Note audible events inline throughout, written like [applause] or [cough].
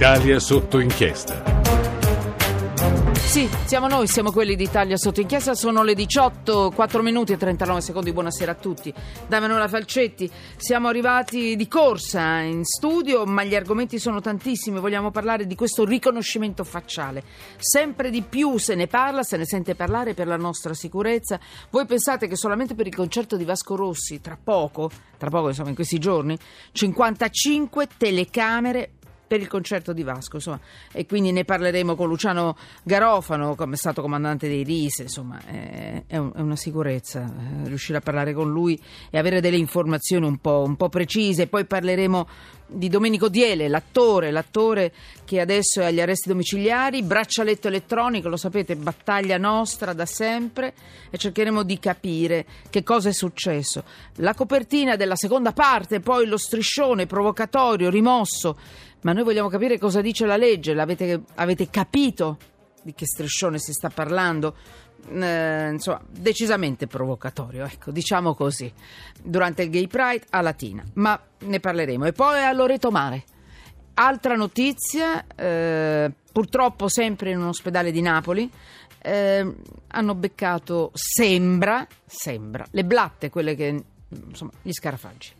Italia sotto inchiesta. Sì, siamo noi, siamo quelli d'Italia sotto inchiesta, sono le 18, 4 minuti e 39 secondi, buonasera a tutti. Da Emanuela Falcetti, siamo arrivati di corsa in studio, ma gli argomenti sono tantissimi, vogliamo parlare di questo riconoscimento facciale. Sempre di più se ne parla, se ne sente parlare per la nostra sicurezza. Voi pensate che solamente per il concerto di Vasco Rossi, tra poco, tra poco insomma in questi giorni, 55 telecamere per il concerto di Vasco, insomma, e quindi ne parleremo con Luciano Garofano, come stato comandante dei RIS, insomma, è, è, è una sicurezza eh, riuscire a parlare con lui e avere delle informazioni un po', un po' precise. Poi parleremo di Domenico Diele, l'attore, l'attore che adesso è agli arresti domiciliari, braccialetto elettronico, lo sapete, battaglia nostra da sempre e cercheremo di capire che cosa è successo. La copertina della seconda parte, poi lo striscione provocatorio, rimosso ma noi vogliamo capire cosa dice la legge. L'avete, avete capito di che striscione si sta parlando? Eh, insomma, decisamente provocatorio, ecco, diciamo così. Durante il Gay Pride a Latina, ma ne parleremo. E poi a Loreto Mare. Altra notizia, eh, purtroppo sempre in un ospedale di Napoli, eh, hanno beccato, sembra, sembra, le blatte, quelle che, insomma, gli scarafaggi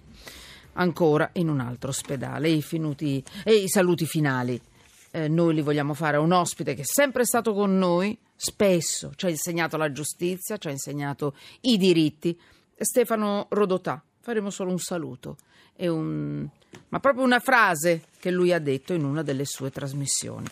ancora in un altro ospedale. I, finuti, e i saluti finali. Eh, noi li vogliamo fare a un ospite che è sempre stato con noi, spesso ci ha insegnato la giustizia, ci ha insegnato i diritti. Stefano Rodotà. Faremo solo un saluto un, ma proprio una frase che lui ha detto in una delle sue trasmissioni.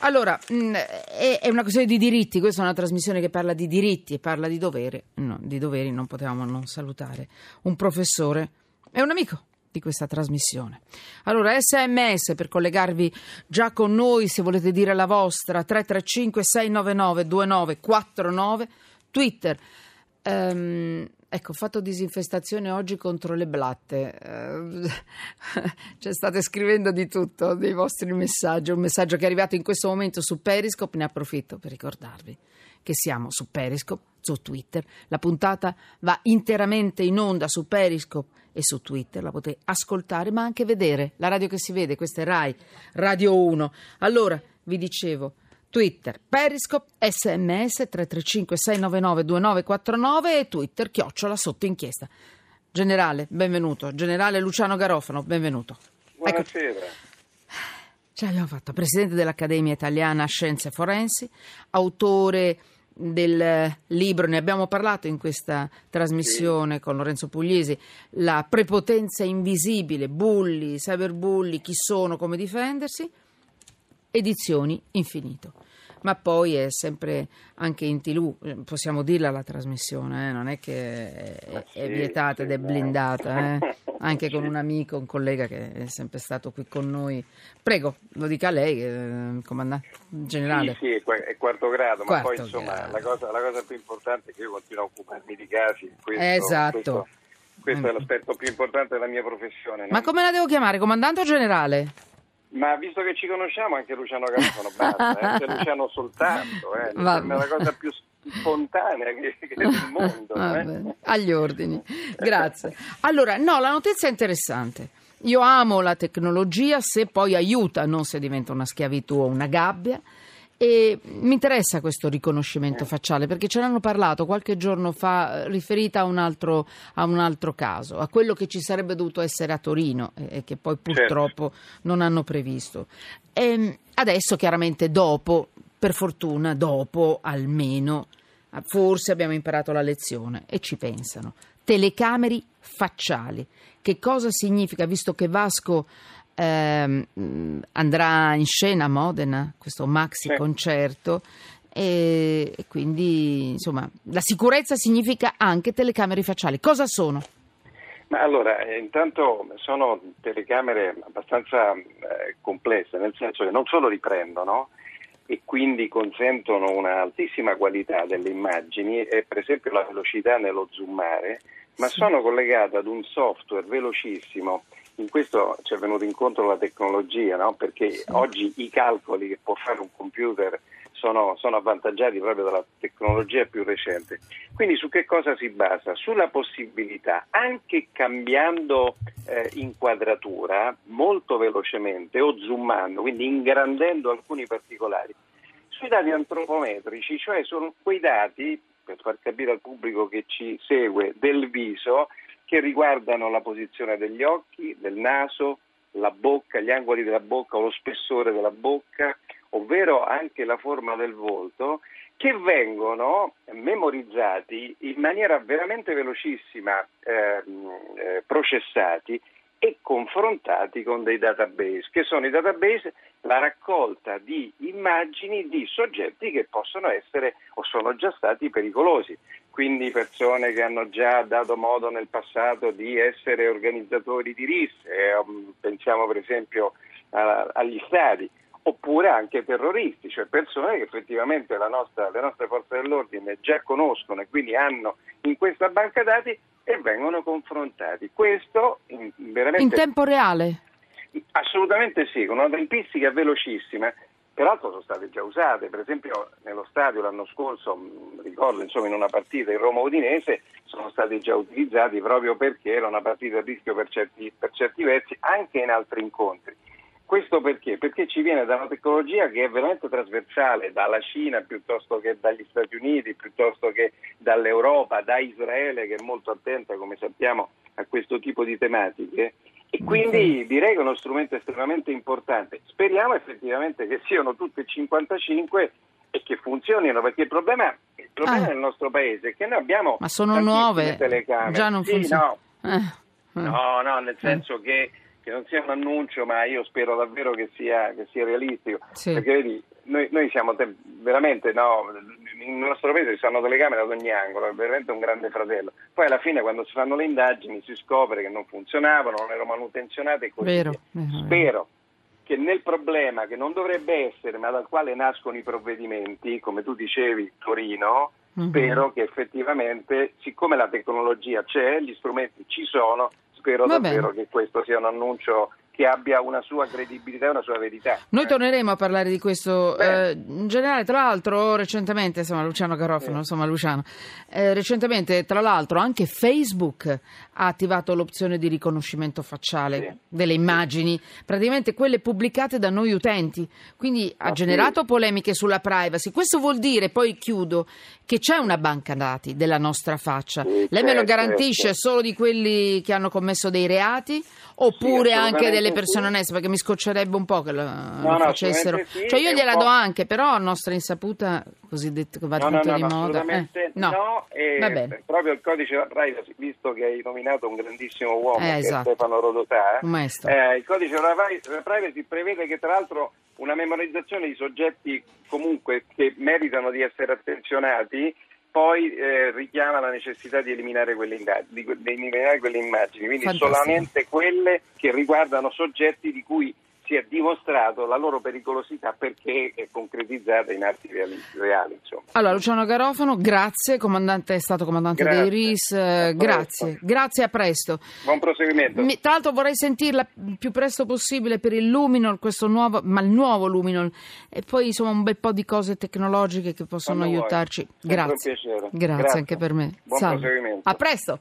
Allora, mm, è una questione di diritti, questa è una trasmissione che parla di diritti e parla di doveri. No, di doveri non potevamo non salutare un professore e un amico di questa trasmissione. Allora, sms per collegarvi già con noi se volete dire la vostra, 335 699 2949, Twitter. Um, ecco, ho fatto disinfestazione oggi contro le blatte. Uh, [laughs] cioè, state scrivendo di tutto, dei vostri messaggi. Un messaggio che è arrivato in questo momento su Periscope, ne approfitto per ricordarvi che siamo su Periscope, su Twitter. La puntata va interamente in onda su Periscope e su Twitter, la potete ascoltare ma anche vedere. La radio che si vede, questa è Rai, Radio 1. Allora, vi dicevo, Twitter, Periscope, sms 335 699 2949 e Twitter, chiocciola sotto inchiesta. Generale, benvenuto. Generale Luciano Garofano, benvenuto. Buonasera. Ecco. Ce l'abbiamo fatta. Presidente dell'Accademia Italiana Scienze Forensi, autore del libro, ne abbiamo parlato in questa trasmissione sì. con Lorenzo Pugliesi, La prepotenza invisibile, bulli, cyberbulli, chi sono, come difendersi, edizioni infinito ma poi è sempre anche in tv, possiamo dirla la trasmissione, eh? non è che è, è vietata ed è blindata, eh? [laughs] anche con un amico, un collega che è sempre stato qui con noi. Prego, lo dica lei, eh, comandante generale. Sì, sì, è quarto grado, quarto ma poi insomma. La, cosa, la, cosa, più importante è che io continuo a occuparmi di casi. Questo, esatto. Questo, questo è l'aspetto più importante della mia professione. Ma come la devo chiamare, comandante o generale? Ma visto che ci conosciamo anche Luciano Garofano basta, eh? [laughs] Luciano soltanto, eh? è la cosa più spontanea che, che del [laughs] mondo. Eh? Agli ordini, grazie. Allora, no, la notizia è interessante. Io amo la tecnologia se poi aiuta, non se diventa una schiavitù o una gabbia. E mi interessa questo riconoscimento facciale perché ce l'hanno parlato qualche giorno fa riferita a un altro, a un altro caso, a quello che ci sarebbe dovuto essere a Torino e, che poi certo. purtroppo certo. non hanno previsto. E adesso chiaramente dopo, per fortuna dopo almeno, forse abbiamo imparato la lezione e ci pensano. Telecamere facciali. Che cosa significa, visto che Vasco eh, andrà in scena a Modena, questo maxi concerto. E, e quindi insomma la sicurezza significa anche telecamere facciali. Cosa sono? Ma allora, eh, intanto sono telecamere abbastanza eh, complesse, nel senso che non solo riprendono e quindi consentono un'altissima qualità delle immagini e per esempio la velocità nello zoomare, ma sì. sono collegate ad un software velocissimo in questo ci è venuto incontro la tecnologia, no? perché sì. oggi i calcoli che può fare un computer sono, sono, avvantaggiati proprio dalla tecnologia più recente. Quindi su che cosa si basa? Sulla possibilità, anche cambiando eh, inquadratura molto velocemente o zoomando, quindi ingrandendo alcuni particolari, sui dati antropometrici, cioè sono quei dati, per far capire al pubblico che ci segue, del viso, che riguardano la posizione degli occhi, del naso, la bocca, gli angoli della bocca o lo spessore della bocca, ovvero anche la forma del volto, che vengono memorizzati in maniera veramente velocissima, ehm, eh, processati e confrontati con dei database, che sono i database la raccolta di immagini di soggetti che possono essere o sono già stati pericolosi, quindi persone che hanno già dato modo nel passato di essere organizzatori di risse, eh, pensiamo per esempio a, agli stadi, oppure anche terroristi, cioè persone che effettivamente nostra, le nostre forze dell'ordine già conoscono e quindi hanno in questa banca dati e vengono confrontati. Questo in, veramente... in tempo reale? Assolutamente sì, con una tempistica velocissima. Peraltro sono state già usate, per esempio nello stadio l'anno scorso, ricordo insomma in una partita in Roma Udinese, sono stati già utilizzati proprio perché era una partita a rischio per certi, per certi versi, anche in altri incontri. Questo perché? Perché ci viene da una tecnologia che è veramente trasversale, dalla Cina piuttosto che dagli Stati Uniti, piuttosto che dall'Europa, da Israele che è molto attenta, come sappiamo, a questo tipo di tematiche. E quindi direi che è uno strumento estremamente importante. Speriamo effettivamente che siano tutte 55 e che funzionino, perché il problema, il problema ah. nel nostro paese è che noi abbiamo Ma sono nuove, telecamere. già non sì, funzionano. No. Eh. no, no, nel senso eh. che che non sia un annuncio, ma io spero davvero che sia, che sia realistico. Sì. Perché vedi, noi, noi siamo te- veramente, no, nel nostro paese ci sono telecamere ad ogni angolo, è veramente un grande fratello. Poi alla fine quando si fanno le indagini si scopre che non funzionavano, non erano manutenzionate e così vero. Vero, spero che nel problema che non dovrebbe essere, ma dal quale nascono i provvedimenti, come tu dicevi, Torino, mm-hmm. spero che effettivamente, siccome la tecnologia c'è, gli strumenti ci sono, spero Va davvero bene. che questo sia un annuncio che abbia una sua credibilità e una sua verità. Noi torneremo a parlare di questo eh, in generale, tra l'altro recentemente, insomma Luciano Garofano, sì. insomma Luciano, eh, recentemente tra l'altro anche Facebook ha attivato l'opzione di riconoscimento facciale sì. delle immagini, praticamente quelle pubblicate da noi utenti, quindi ha ah, generato sì. polemiche sulla privacy. Questo vuol dire, poi chiudo, che c'è una banca dati della nostra faccia. Lei me lo certo, garantisce certo. solo di quelli che hanno commesso dei reati oppure anche delle persone oneste perché mi scoccerebbe un po' che lo, no, lo facessero. sì, cioè io gliela do anche però a nostra insaputa cosiddetto va no, tanto no, di moda eh, no, no e proprio il codice privacy visto che hai nominato un grandissimo uomo eh, esatto. Stefano Rodotà eh, il codice privacy prevede che tra l'altro una memorizzazione di soggetti comunque che meritano di essere attenzionati poi eh, richiama la necessità di eliminare quelle, di, di eliminare quelle immagini, quindi Fantastico. solamente quelle che riguardano soggetti di cui si è dimostrato la loro pericolosità perché è concretizzata in atti reali. reali allora, Luciano Garofano, grazie, comandante, è stato comandante grazie. dei RIS, eh, grazie, grazie, a presto. Buon proseguimento. Mi, tra l'altro vorrei sentirla il più presto possibile per il Luminol, questo nuovo, ma il nuovo Luminol, e poi insomma un bel po' di cose tecnologiche che possono Quando aiutarci. Grazie. Grazie. grazie. anche per me. Buon Salve. proseguimento. A presto.